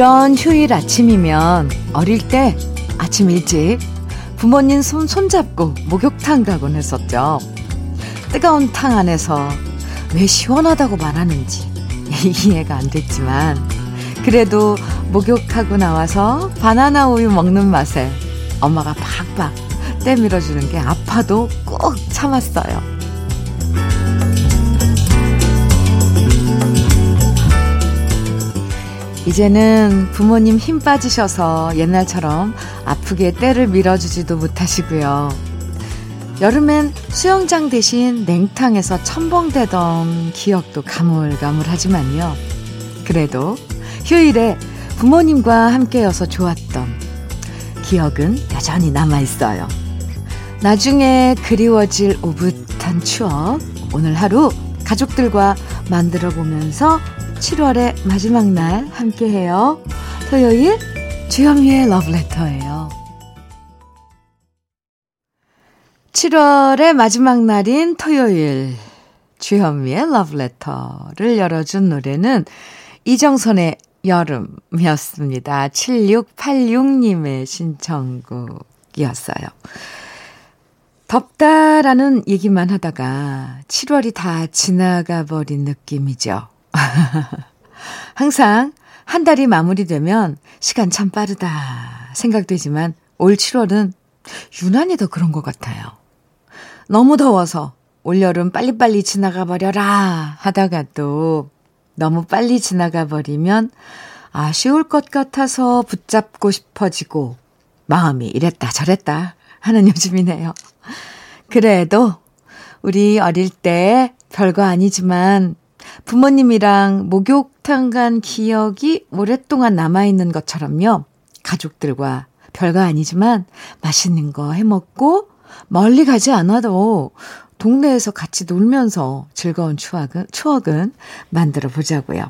이런 휴일 아침이면 어릴 때 아침 일찍 부모님 손 손잡고 목욕탕 가곤 했었죠. 뜨거운 탕 안에서 왜 시원하다고 말하는지 이해가 안 됐지만 그래도 목욕하고 나와서 바나나 우유 먹는 맛에 엄마가 팍팍 때밀어주는 게 아파도 꼭 참았어요. 이제는 부모님 힘 빠지셔서 옛날처럼 아프게 때를 밀어주지도 못하시고요. 여름엔 수영장 대신 냉탕에서 첨벙대던 기억도 가물가물하지만요. 그래도 휴일에 부모님과 함께여서 좋았던 기억은 여전히 남아있어요. 나중에 그리워질 오붓한 추억, 오늘 하루 가족들과 만들어 보면서 7월의 마지막 날 함께해요. 토요일 주현미의 러브레터예요. 7월의 마지막 날인 토요일 주현미의 러브레터를 열어준 노래는 이정선의 여름이었습니다. 7686님의 신청곡이었어요. 덥다라는 얘기만 하다가 7월이 다 지나가 버린 느낌이죠. 항상 한 달이 마무리되면 시간 참 빠르다 생각되지만 올 7월은 유난히 더 그런 것 같아요. 너무 더워서 올여름 빨리빨리 지나가 버려라 하다가 또 너무 빨리 지나가 버리면 아쉬울 것 같아서 붙잡고 싶어지고 마음이 이랬다 저랬다 하는 요즘이네요. 그래도 우리 어릴 때 별거 아니지만 부모님이랑 목욕탕 간 기억이 오랫동안 남아있는 것처럼요. 가족들과 별거 아니지만 맛있는 거 해먹고 멀리 가지 않아도 동네에서 같이 놀면서 즐거운 추억은, 추억은 만들어 보자고요.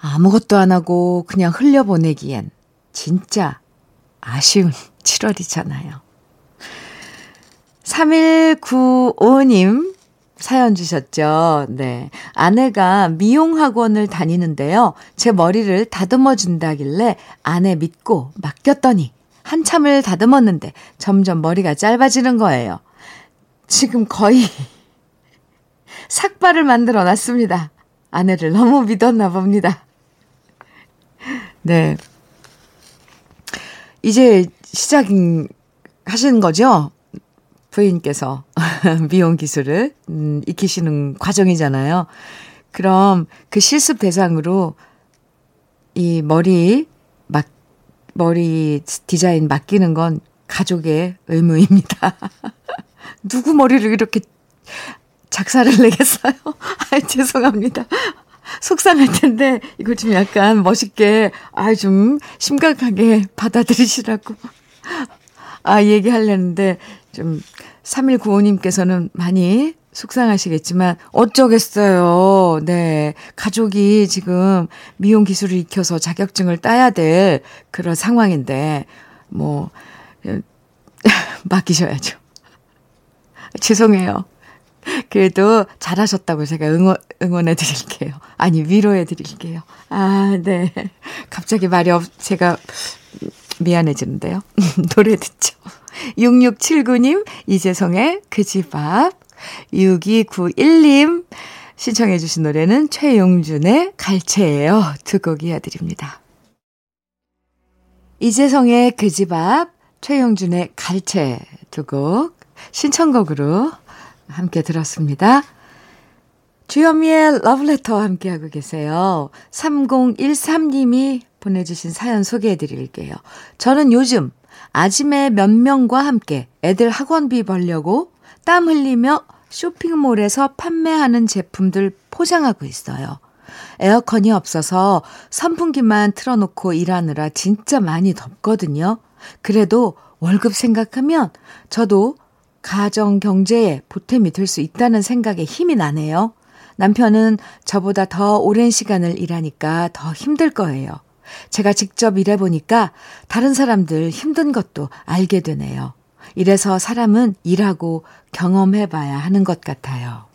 아무것도 안 하고 그냥 흘려보내기엔 진짜 아쉬운 7월이잖아요. 3195님 사연 주셨죠. 네. 아내가 미용학원을 다니는데요. 제 머리를 다듬어 준다길래 아내 믿고 맡겼더니 한참을 다듬었는데 점점 머리가 짧아지는 거예요. 지금 거의 삭발을 만들어 놨습니다. 아내를 너무 믿었나 봅니다. 네. 이제 시작인, 하시는 거죠? 부인께서 미용 기술을 음, 익히시는 과정이잖아요. 그럼 그 실습 대상으로 이 머리 막 머리 디자인 맡기는 건 가족의 의무입니다. 누구 머리를 이렇게 작사를 내겠어요? 아, 죄송합니다. 속상할 텐데 이거 좀 약간 멋있게 아 좀 심각하게 받아들이시라고 아 얘기하려는데 좀 3195님께서는 많이 속상하시겠지만 어쩌겠어요. 네. 가족이 지금 미용 기술을 익혀서 자격증을 따야 될 그런 상황인데 뭐 맡기셔야죠. 죄송해요. 그래도 잘하셨다고 제가 응원, 응원해 드릴게요. 아니, 위로해 드릴게요. 아, 네. 갑자기 말이 없, 제가 미안해지는데요. 노래 듣죠. 6679님, 이재성의 그 집 앞, 6291님, 신청해주신 노래는 최용준의 갈채예요. 두 곡 이어드립니다. 이재성의 그 집 앞, 최용준의 갈채 두 곡 신청곡으로 함께 들었습니다. 주현미의 러브레터 함께하고 계세요. 3013님이 보내주신 사연 소개해 드릴게요. 저는 요즘 아침에 몇 명과 함께 애들 학원비 벌려고 땀 흘리며 쇼핑몰에서 판매하는 제품들 포장하고 있어요. 에어컨이 없어서 선풍기만 틀어놓고 일하느라 진짜 많이 덥거든요. 그래도 월급 생각하면 저도 가정 경제에 보탬이 될 수 있다는 생각에 힘이 나네요. 남편은 저보다 더 오랜 시간을 일하니까 더 힘들 거예요. 제가 직접 일해보니까 다른 사람들 힘든 것도 알게 되네요. 이래서 사람은 일하고 경험해봐야 하는 것 같아요.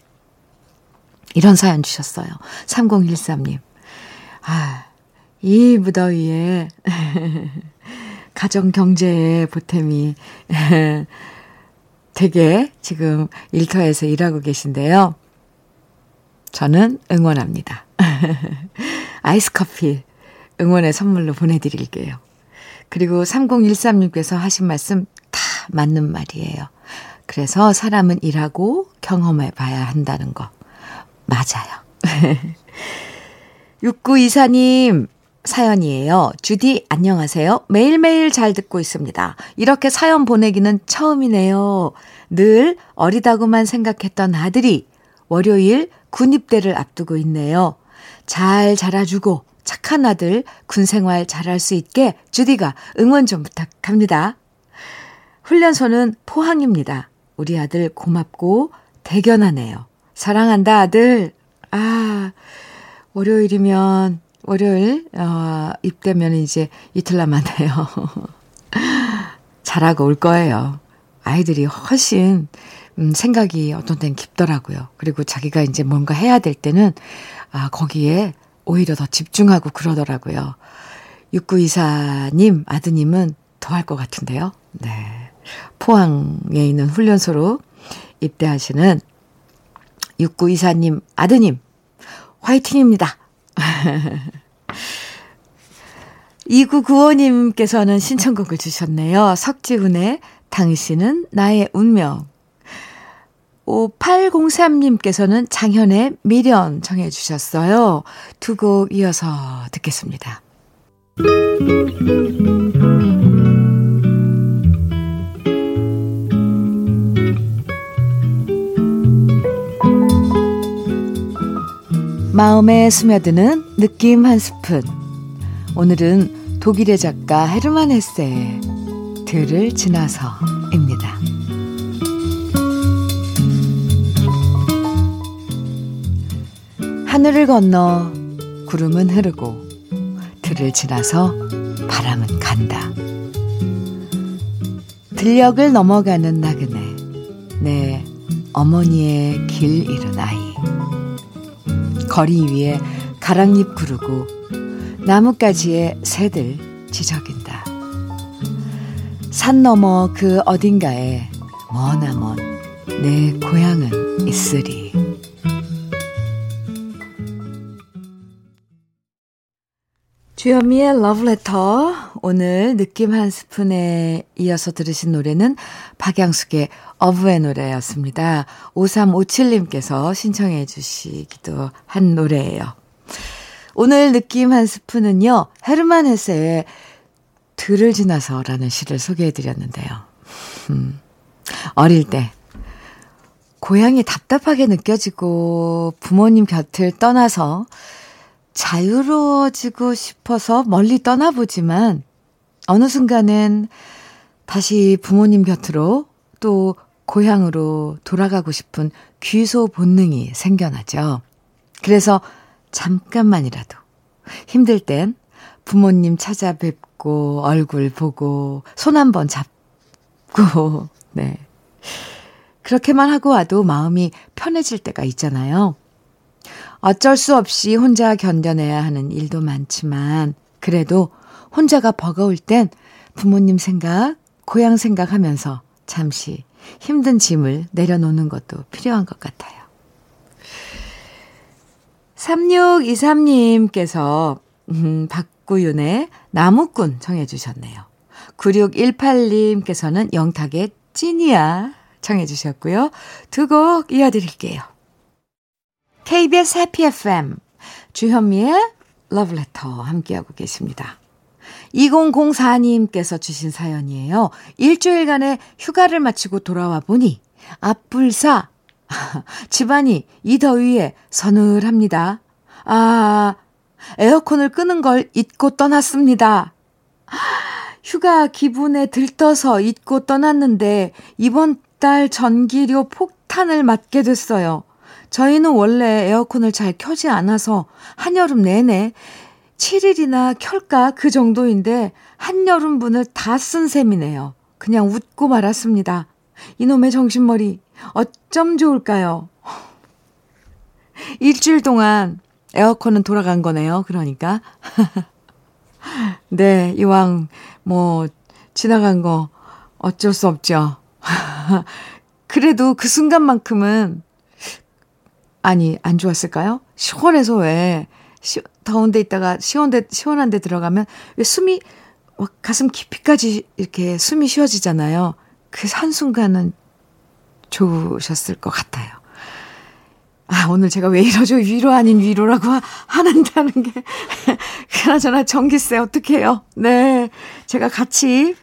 이런 사연 주셨어요. 3013님. 아, 이 무더위에 가정 경제의 보탬이 되게 지금 일터에서 일하고 계신데요. 저는 응원합니다. 아이스 커피 응원의 선물로 보내드릴게요. 그리고 3013님께서 하신 말씀 다 맞는 말이에요. 그래서 사람은 일하고 경험해 봐야 한다는 거. 맞아요. 6924님, 사연이에요. 주디, 안녕하세요. 매일매일 잘 듣고 있습니다. 이렇게 사연 보내기는 처음이네요. 늘 어리다고만 생각했던 아들이 월요일 군입대를 앞두고 있네요. 잘 자라주고 착한 아들 군 생활 잘할 수 있게 주디가 응원 좀 부탁합니다. 훈련소는 포항입니다. 우리 아들 고맙고 대견하네요. 사랑한다, 아들. 아, 월요일이면, 월요일, 어, 입대면 이제 이틀 남았네요. 잘하고 올 거예요. 아이들이 훨씬, 음, 생각이 어떤 땐 깊더라고요. 그리고 자기가 이제 뭔가 해야 될 때는, 아, 거기에 오히려 더 집중하고 그러더라고요. 6924님, 아드님은 더 할 것 같은데요. 네. 포항에 있는 훈련소로 입대하시는 6924님 아드님, 화이팅입니다. 2995님께서는 신청곡을 주셨네요. 석지훈의 당신은 나의 운명. 5803님께서는 장현의 미련 청해 주셨어요. 두 곡 이어서 듣겠습니다. 마음에 스며드는 느낌 한 스푼. 오늘은 독일의 작가 헤르만 헤세의 들을 지나서입니다. 하늘을 건너 구름은 흐르고 들을 지나서 바람은 간다. 들녘을 넘어가는 나그네, 내 어머니의 길 잃은 아이. 거리 위에 가랑잎 구르고 나뭇가지에 새들 지저긴다. 산 너머 그 어딘가에 머나먼 내 고향은 있으리. 주현미의 러브레터. 오늘 느낌 한 스푼에 이어서 들으신 노래는 박양숙의 어부의 노래였습니다. 5357님께서 신청해 주시기도 한 노래예요. 오늘 느낌 한 스푼은요, 헤르만 헤세의 들을 지나서라는 시를 소개해 드렸는데요. 음, 어릴 때, 고향이 답답하게 느껴지고 부모님 곁을 떠나서 자유로워지고 싶어서 멀리 떠나보지만 어느 순간은 다시 부모님 곁으로 또 고향으로 돌아가고 싶은 귀소 본능이 생겨나죠. 그래서 잠깐만이라도 힘들 땐 부모님 찾아뵙고 얼굴 보고 손 한번 잡고, 네. 그렇게만 하고 와도 마음이 편해질 때가 있잖아요. 어쩔 수 없이 혼자 견뎌내야 하는 일도 많지만, 그래도 혼자가 버거울 땐 부모님 생각, 고향 생각하면서 잠시 힘든 짐을 내려놓는 것도 필요한 것 같아요. 3623님께서, 음, 박구윤의 나무꾼 청해 주셨네요. 9618님께서는 영탁의 찐이야 청해 주셨고요. 두 곡 이어드릴게요. KBS 해피 FM 주현미의 러브레터 함께하고 계십니다. 2004님께서 주신 사연이에요. 일주일간의 휴가를 마치고 돌아와 보니 앞불사 집안이 이 더위에 서늘합니다. 아, 에어컨을 끄는 걸 잊고 떠났습니다. 휴가 기분에 들떠서 잊고 떠났는데 이번 달 전기료 폭탄을 맞게 됐어요. 저희는 원래 에어컨을 잘 켜지 않아서 한여름 내내 7일이나 켤까 그 정도인데 한여름 분을 다 쓴 셈이네요. 그냥 웃고 말았습니다. 이놈의 정신머리 어쩜 좋을까요? 일주일 동안 에어컨은 돌아간 거네요. 그러니까. 네, 이왕, 뭐, 지나간 거 어쩔 수 없죠. 그래도 그 순간만큼은, 아니, 안 좋았을까요? 시원해서 왜, 시, 더운 데 있다가 시원 데, 시원한 데 들어가면 왜 숨이, 가슴 깊이까지 이렇게 숨이 쉬어지잖아요. 그 한순간은 좋으셨을 것 같아요. 아, 오늘 제가 왜 이러죠? 위로 아닌 위로라고 하는다는 게. 그나저나 전기세 어떡해요? 네. 제가 같이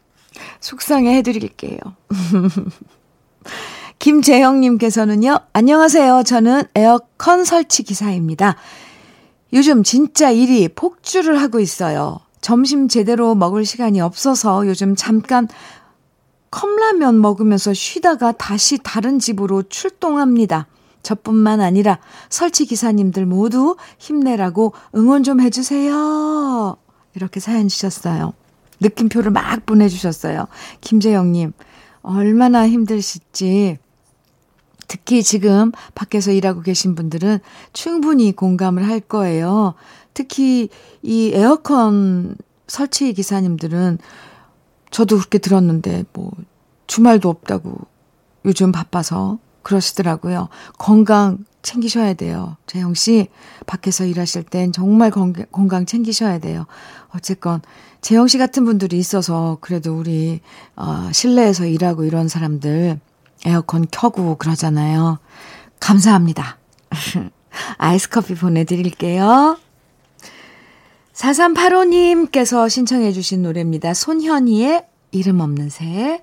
속상해 해드릴게요. 김재영님께서는요, 안녕하세요. 저는 에어컨 설치 기사입니다. 요즘 진짜 일이 폭주를 하고 있어요. 점심 제대로 먹을 시간이 없어서 요즘 잠깐 컵라면 먹으면서 쉬다가 다시 다른 집으로 출동합니다. 저뿐만 아니라 설치 기사님들 모두 힘내라고 응원 좀 해주세요. 이렇게 사연 주셨어요. 느낌표를 막 보내주셨어요. 김재영님, 얼마나 힘드실지. 특히 지금 밖에서 일하고 계신 분들은 충분히 공감을 할 거예요. 특히 이 에어컨 설치 기사님들은 저도 그렇게 들었는데, 뭐, 주말도 없다고 요즘 바빠서 그러시더라고요. 건강 챙기셔야 돼요. 재영 씨, 밖에서 일하실 땐 정말 건강, 챙기셔야 돼요. 어쨌건, 재영 씨 같은 분들이 있어서 그래도 우리, 어, 실내에서 일하고 이런 사람들 에어컨 켜고 그러잖아요. 감사합니다. 아이스 커피 보내드릴게요. 4385님께서 신청해주신 노래입니다. 손현희의 이름 없는 새.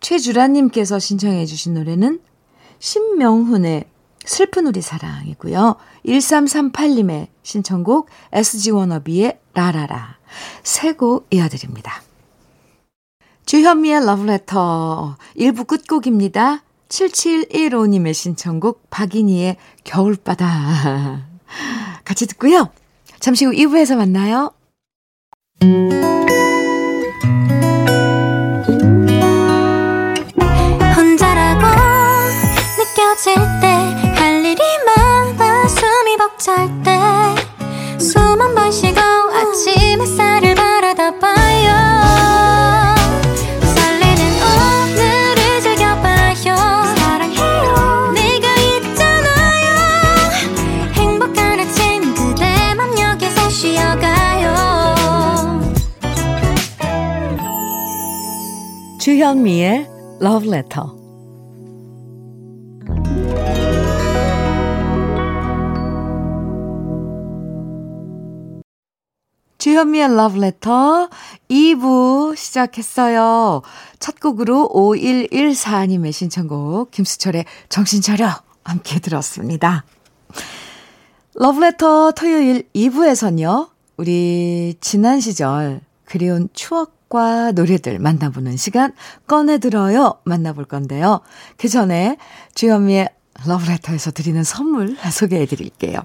최주라님께서 신청해주신 노래는 신명훈의 슬픈 우리 사랑이고요. 1338님의 신청곡 SG 워너비의 라라라. 세 곡 이어드립니다. 주현미의 러브레터 1부 끝곡입니다. 7715님의 신청곡 박인희의 겨울바다. 같이 듣고요. 잠시 후 2부에서 만나요. 혼자라고 느껴질 때 할 일이 많아 숨이 벅찰 때 주현미의 Love Letter 주현미의 러브레터 2부 시작했어요. 첫 곡으로 5114님의 신청곡 김수철의 정신 차려 함께 들었습니다. 러브레터 토요일 2부에선요. 우리 지난 시절 그리운 추억 과 노래들 만나보는 시간 꺼내들어요 만나볼 건데요. 그 전에 주현미의 러브레터에서 드리는 선물 소개해 드릴게요.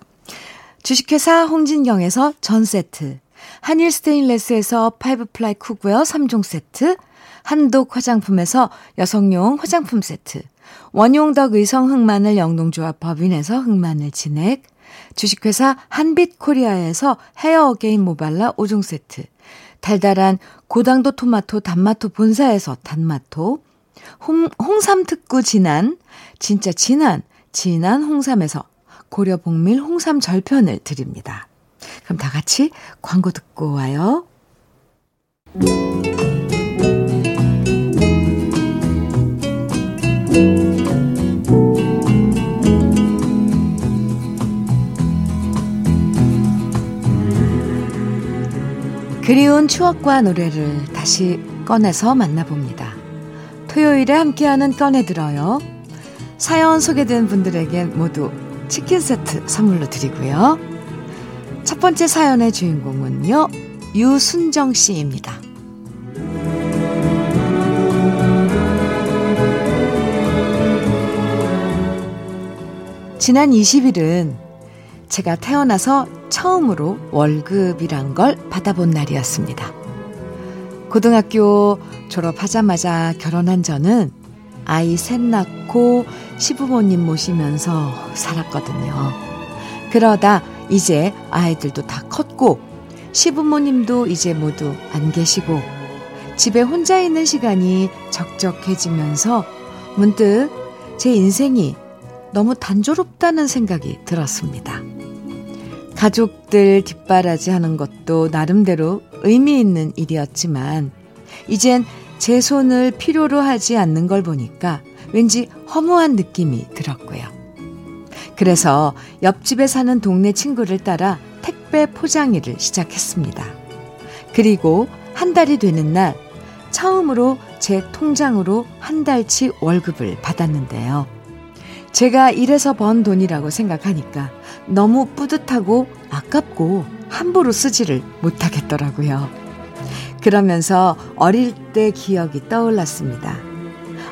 주식회사 홍진경에서 전 세트 한일 스테인레스에서 five ply cookware 3종 세트, 한독 화장품에서 여성용 화장품 세트, 원용덕 의성 흑마늘 영농조합 법인에서 흑마늘 진액, 주식회사 한빛 코리아에서 헤어 어게인 모발라 5종 세트, 달달한 고당도 토마토 단마토 본사에서 단마토, 홍, 홍삼 특구 진한, 진짜 진한, 진한 홍삼에서 고려 복밀 홍삼 절편을 드립니다. 그럼 다 같이 광고 듣고 와요. 그리운 추억과 노래를 다시 꺼내서 만나봅니다. 토요일에 함께하는 꺼내들어요. 사연 소개된 분들에겐 모두 치킨 세트 선물로 드리고요. 첫 번째 사연의 주인공은요, 유순정 씨입니다. 지난 20일은 제가 태어나서 처음으로 월급이란 걸 받아본 날이었습니다. 고등학교 졸업하자마자 결혼한 저는 아이 셋 낳고 시부모님 모시면서 살았거든요. 그러다 이제 아이들도 다 컸고 시부모님도 이제 모두 안 계시고 집에 혼자 있는 시간이 적적해지면서 문득 제 인생이 너무 단조롭다는 생각이 들었습니다. 가족들 뒷바라지 하는 것도 나름대로 의미 있는 일이었지만, 이젠 제 손을 필요로 하지 않는 걸 보니까 왠지 허무한 느낌이 들었고요. 그래서 옆집에 사는 동네 친구를 따라 택배 포장 일을 시작했습니다. 그리고 한 달이 되는 날, 처음으로 제 통장으로 한 달치 월급을 받았는데요. 제가 일해서 번 돈이라고 생각하니까 너무 뿌듯하고 아깝고 함부로 쓰지를 못하겠더라고요. 그러면서 어릴 때 기억이 떠올랐습니다.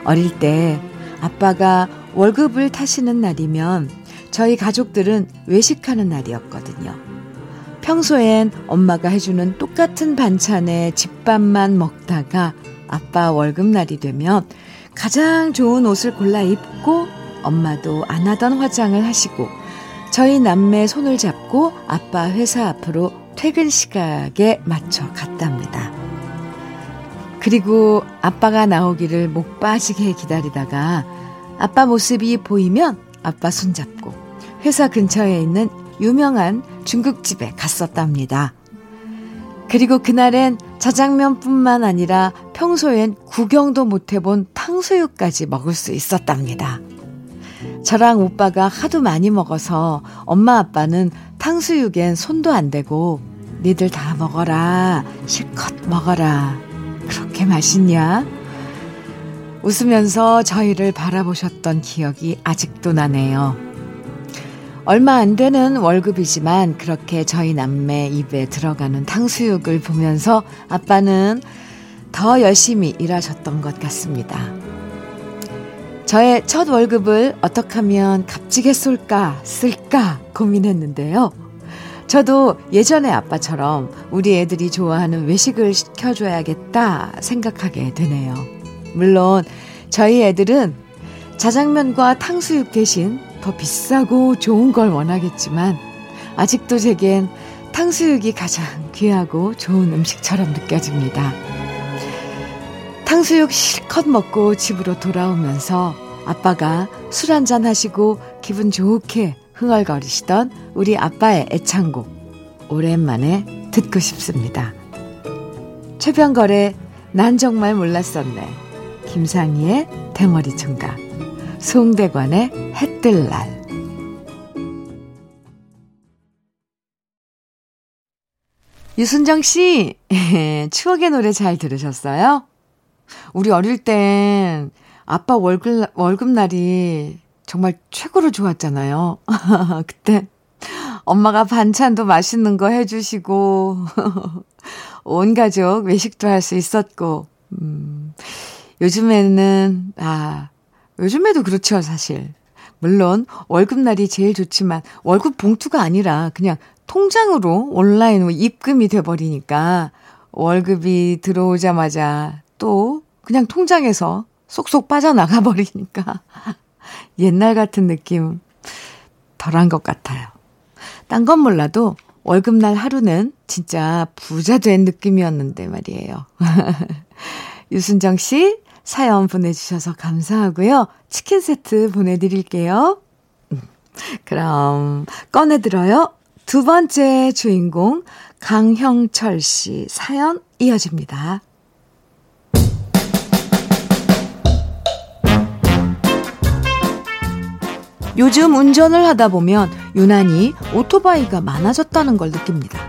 어릴 때 아빠가 월급을 타시는 날이면 저희 가족들은 외식하는 날이었거든요. 평소엔 엄마가 해주는 똑같은 반찬에 집밥만 먹다가 아빠 월급날이 되면 가장 좋은 옷을 골라 입고 엄마도 안 하던 화장을 하시고 저희 남매 손을 잡고 아빠 회사 앞으로 퇴근 시각에 맞춰 갔답니다. 그리고 아빠가 나오기를 목 빠지게 기다리다가 아빠 모습이 보이면 아빠 손잡고 회사 근처에 있는 유명한 중국집에 갔었답니다. 그리고 그날엔 자장면뿐만 아니라 평소엔 구경도 못 해본 탕수육까지 먹을 수 있었답니다. 저랑 오빠가 하도 많이 먹어서 엄마 아빠는 탕수육엔 손도 안 대고 니들 다 먹어라. 실컷 먹어라. 그렇게 맛있냐? 웃으면서 저희를 바라보셨던 기억이 아직도 나네요. 얼마 안 되는 월급이지만 그렇게 저희 남매 입에 들어가는 탕수육을 보면서 아빠는 더 열심히 일하셨던 것 같습니다. 저의 첫 월급을 어떻게 하면 값지게 쏠까, 쓸까 고민했는데요. 저도 예전에 아빠처럼 우리 애들이 좋아하는 외식을 시켜줘야겠다 생각하게 되네요. 물론 저희 애들은 자장면과 탕수육 대신 더 비싸고 좋은 걸 원하겠지만 아직도 제겐 탕수육이 가장 귀하고 좋은 음식처럼 느껴집니다. 탕수육 실컷 먹고 집으로 돌아오면서 아빠가 술 한잔 하시고 기분 좋게 흥얼거리시던 우리 아빠의 애창곡 오랜만에 듣고 싶습니다. 최병걸의 난 정말 몰랐었네. 김상희의 대머리 총각. 송대관의 해뜰 날. 유순정 씨, 추억의 노래 잘 들으셨어요? 우리 어릴 땐 아빠 월급, 월급날이 정말 최고로 좋았잖아요. 그때 엄마가 반찬도 맛있는 거 해주시고, 온 가족 외식도 할 수 있었고, 음, 요즘에는, 아, 요즘에도 그렇죠, 사실. 물론, 월급날이 제일 좋지만, 월급 봉투가 아니라 그냥 통장으로 온라인 입금이 돼버리니까, 월급이 들어오자마자 또 그냥 통장에서 쏙쏙 빠져나가 버리니까 옛날 같은 느낌 덜한 것 같아요. 딴 건 몰라도 월급날 하루는 진짜 부자 된 느낌이었는데 말이에요. 유순정 씨 사연 보내주셔서 감사하고요. 치킨 세트 보내드릴게요. 음, 그럼 꺼내들어요. 두 번째 주인공 강형철 씨 사연 이어집니다. 요즘 운전을 하다 보면 유난히 오토바이가 많아졌다는 걸 느낍니다.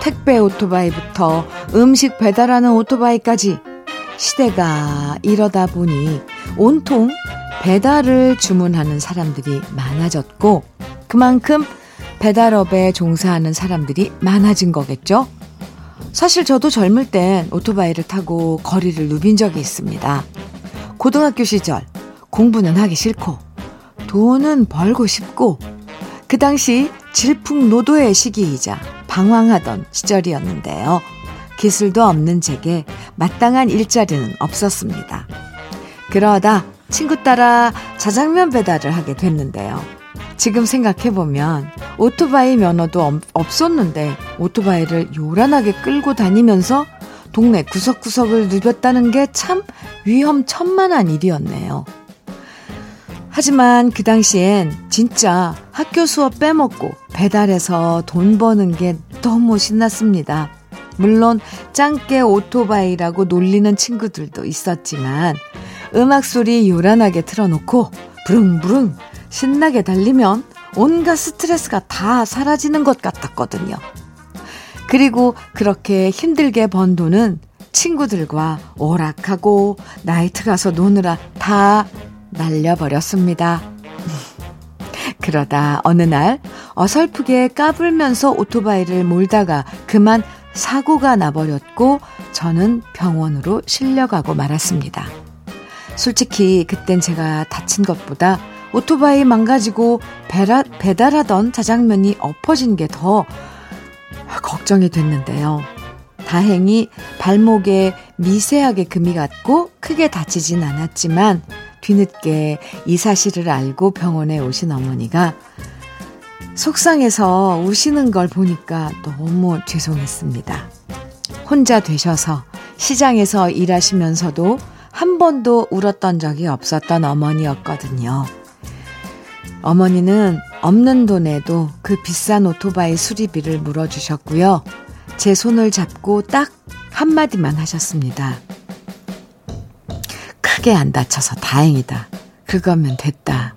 택배 오토바이부터 음식 배달하는 오토바이까지 시대가 이러다 보니 온통 배달을 주문하는 사람들이 많아졌고 그만큼 배달업에 종사하는 사람들이 많아진 거겠죠? 사실 저도 젊을 땐 오토바이를 타고 거리를 누빈 적이 있습니다. 고등학교 시절 공부는 하기 싫고 돈은 벌고 싶고 그 당시 질풍노도의 시기이자 방황하던 시절이었는데요. 기술도 없는 제게 마땅한 일자리는 없었습니다. 그러다 친구 따라 자장면 배달을 하게 됐는데요. 지금 생각해보면 오토바이 면허도 없었는데 오토바이를 요란하게 끌고 다니면서 동네 구석구석을 누볐다는 게 참 위험천만한 일이었네요. 하지만 그 당시엔 진짜 학교 수업 빼먹고 배달해서 돈 버는 게 너무 신났습니다. 물론 짱깨 오토바이라고 놀리는 친구들도 있었지만 음악 소리 요란하게 틀어놓고 부릉부릉 신나게 달리면 온갖 스트레스가 다 사라지는 것 같았거든요. 그리고 그렇게 힘들게 번 돈은 친구들과 오락하고 나이트 가서 노느라 다 날려버렸습니다. 그러다 어느 날 어설프게 까불면서 오토바이를 몰다가 그만 사고가 나버렸고 저는 병원으로 실려가고 말았습니다. 솔직히 그땐 제가 다친 것보다 오토바이 망가지고 배라, 배달하던 자장면이 엎어진 게 더 걱정이 됐는데요. 다행히 발목에 미세하게 금이 갔고 크게 다치진 않았지만 뒤늦게 이 사실을 알고 병원에 오신 어머니가 속상해서 우시는 걸 보니까 너무 죄송했습니다. 혼자 되셔서 시장에서 일하시면서도 한 번도 울었던 적이 없었던 어머니였거든요. 어머니는 없는 돈에도 그 비싼 오토바이 수리비를 물어주셨고요. 제 손을 잡고 딱 한마디만 하셨습니다. 크게 안 다쳐서 다행이다. 그거면 됐다.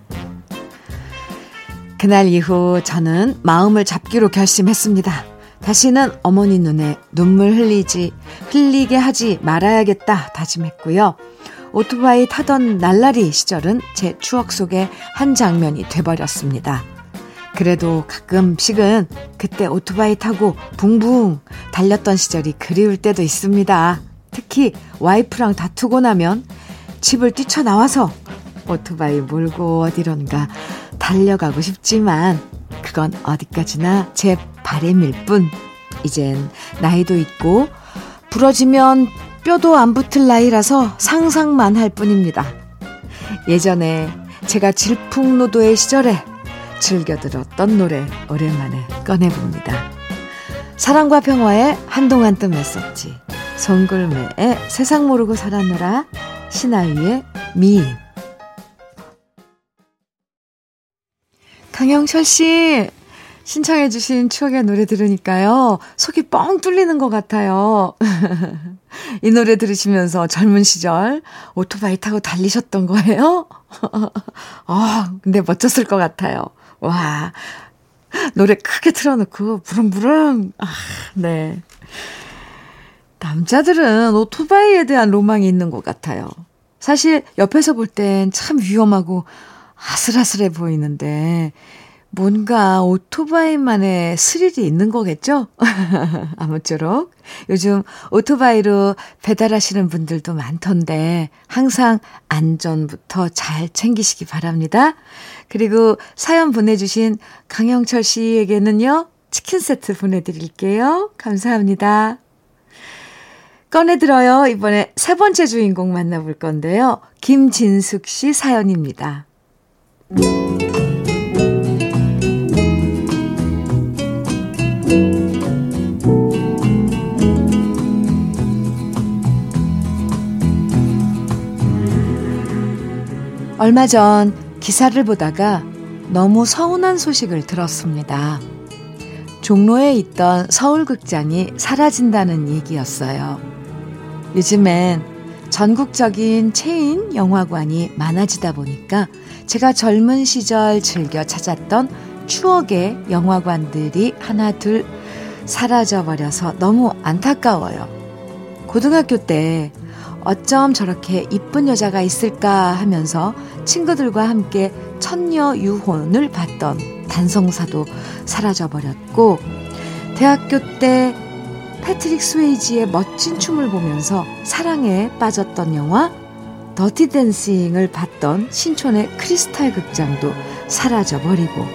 그날 이후 저는 마음을 잡기로 결심했습니다. 다시는 어머니 눈에 눈물 흘리지, 흘리게 하지 말아야겠다 다짐했고요. 오토바이 타던 날라리 시절은 제 추억 속의 한 장면이 돼버렸습니다. 그래도 가끔씩은 그때 오토바이 타고 붕붕 달렸던 시절이 그리울 때도 있습니다. 특히 와이프랑 다투고 나면 집을 뛰쳐나와서 오토바이 몰고 어디론가 달려가고 싶지만 그건 어디까지나 제 바램일 뿐. 이젠 나이도 있고 부러지면 뼈도 안 붙을 나이라서 상상만 할 뿐입니다. 예전에 제가 질풍노도의 시절에 즐겨 들었던 노래 오랜만에 꺼내봅니다. 사랑과 평화에 한동안 뜸했었지. 송글매의 세상 모르고 살았노라 신하위의 미인 강영철 씨 신청해주신 추억의 노래 들으니까요. 속이 뻥 뚫리는 것 같아요. 이 노래 들으시면서 젊은 시절 오토바이 타고 달리셨던 거예요? 아, 근데 멋졌을 것 같아요. 와. 노래 크게 틀어놓고, 부릉부릉. 아, 네. 남자들은 오토바이에 대한 로망이 있는 것 같아요. 사실 옆에서 볼 땐 참 위험하고 아슬아슬해 보이는데, 뭔가 오토바이만의 스릴이 있는 거겠죠? 아무쪼록. 요즘 오토바이로 배달하시는 분들도 많던데, 항상 안전부터 잘 챙기시기 바랍니다. 그리고 사연 보내주신 강영철 씨에게는요, 치킨 세트 보내드릴게요. 감사합니다. 꺼내들어요. 이번에 세 번째 주인공 만나볼 건데요. 김진숙 씨 사연입니다. 얼마 전 기사를 보다가 너무 서운한 소식을 들었습니다. 종로에 있던 서울극장이 사라진다는 얘기였어요. 요즘엔 전국적인 체인 영화관이 많아지다 보니까 제가 젊은 시절 즐겨 찾았던 추억의 영화관들이 하나 둘 사라져 버려서 너무 안타까워요. 고등학교 때 어쩜 저렇게 이쁜 여자가 있을까 하면서 친구들과 함께 천녀 유혼을 봤던 단성사도 사라져 버렸고 대학교 때 패트릭 스웨이지의 멋진 춤을 보면서 사랑에 빠졌던 영화 더티 댄싱을 봤던 신촌의 크리스탈 극장도 사라져 버리고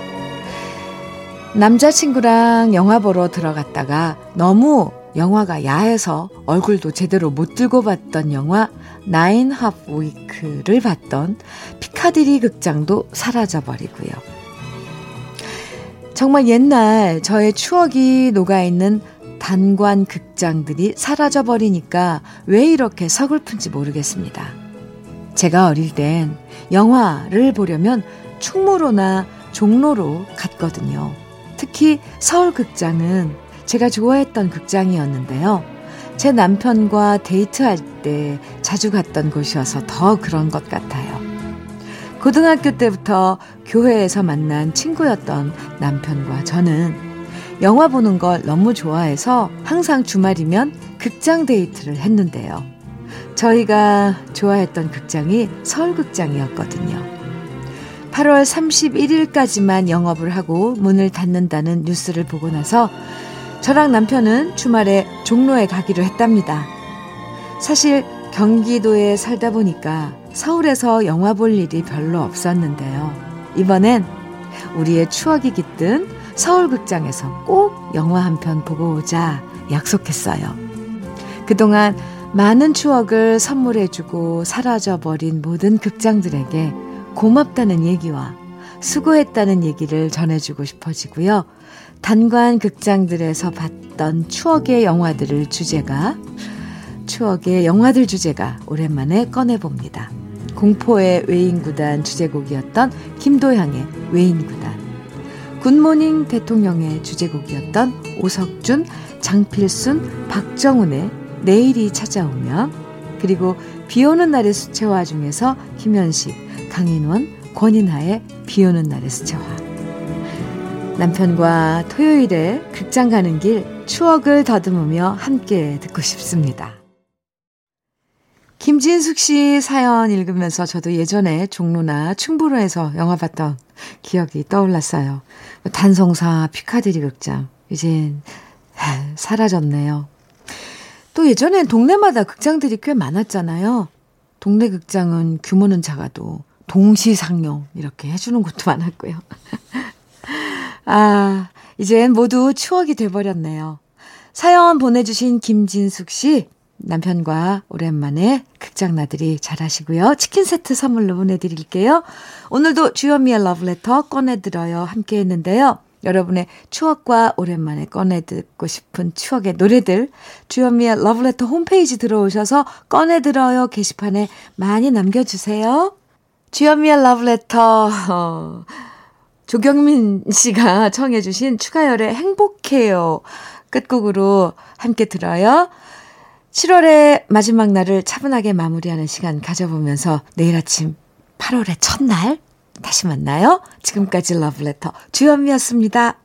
남자친구랑 영화 보러 들어갔다가 너무 영화가 야해서 얼굴도 제대로 못 들고 봤던 영화 나인 합 위크를 봤던 피카디리 극장도 사라져버리고요. 정말 옛날 저의 추억이 녹아있는 단관 극장들이 사라져버리니까 왜 이렇게 서글픈지 모르겠습니다. 제가 어릴 땐 영화를 보려면 충무로나 종로로 갔거든요. 특히 서울 극장은 제가 좋아했던 극장이었는데요. 제 남편과 데이트할 때 자주 갔던 곳이어서 더 그런 것 같아요. 고등학교 때부터 교회에서 만난 친구였던 남편과 저는 영화 보는 걸 너무 좋아해서 항상 주말이면 극장 데이트를 했는데요. 저희가 좋아했던 극장이 서울극장이었거든요. 8월 31일까지만 영업을 하고 문을 닫는다는 뉴스를 보고 나서 저랑 남편은 주말에 종로에 가기로 했답니다. 사실 경기도에 살다 보니까 서울에서 영화 볼 일이 별로 없었는데요. 이번엔 우리의 추억이 깃든 서울극장에서 꼭 영화 한 편 보고 오자 약속했어요. 그동안 많은 추억을 선물해주고 사라져버린 모든 극장들에게 고맙다는 얘기와 수고했다는 얘기를 전해주고 싶어지고요. 단관 극장들에서 봤던 추억의 영화들을 주제가, 추억의 영화들 주제가 오랜만에 꺼내봅니다. 공포의 외인구단 주제곡이었던 김도향의 외인구단. 굿모닝 대통령의 주제곡이었던 오석준, 장필순, 박정훈의 내일이 찾아오면 그리고 비 오는 날의 수채화 중에서 김현식, 강인원, 권인하의 비 오는 날의 수채화. 남편과 토요일에 극장 가는 길 추억을 더듬으며 함께 듣고 싶습니다. 김진숙 씨 사연 읽으면서 저도 예전에 종로나 충무로에서 영화 봤던 기억이 떠올랐어요. 단성사 피카디리 극장. 이젠 사라졌네요. 또 예전엔 동네마다 극장들이 꽤 많았잖아요. 동네 극장은 규모는 작아도 동시상영 이렇게 해주는 곳도 많았고요. 아, 이젠 모두 추억이 돼버렸네요. 사연 보내주신 김진숙 씨, 남편과 오랜만에 극장 나들이 잘 하시고요. 치킨 세트 선물로 보내드릴게요. 오늘도 주현미의 러브레터 꺼내들어요 함께 했는데요. 여러분의 추억과 오랜만에 꺼내 듣고 싶은 추억의 노래들 주현미의 러브레터 홈페이지 들어오셔서 꺼내 들어요 게시판에 많이 남겨주세요. 주현미의 러브레터 어, 조경민 씨가 청해 주신 추가열의 행복해요 끝곡으로 함께 들어요. 7월의 마지막 날을 차분하게 마무리하는 시간 가져보면서 내일 아침 8월의 첫날 다시 만나요. 지금까지 러브레터 주현미였습니다.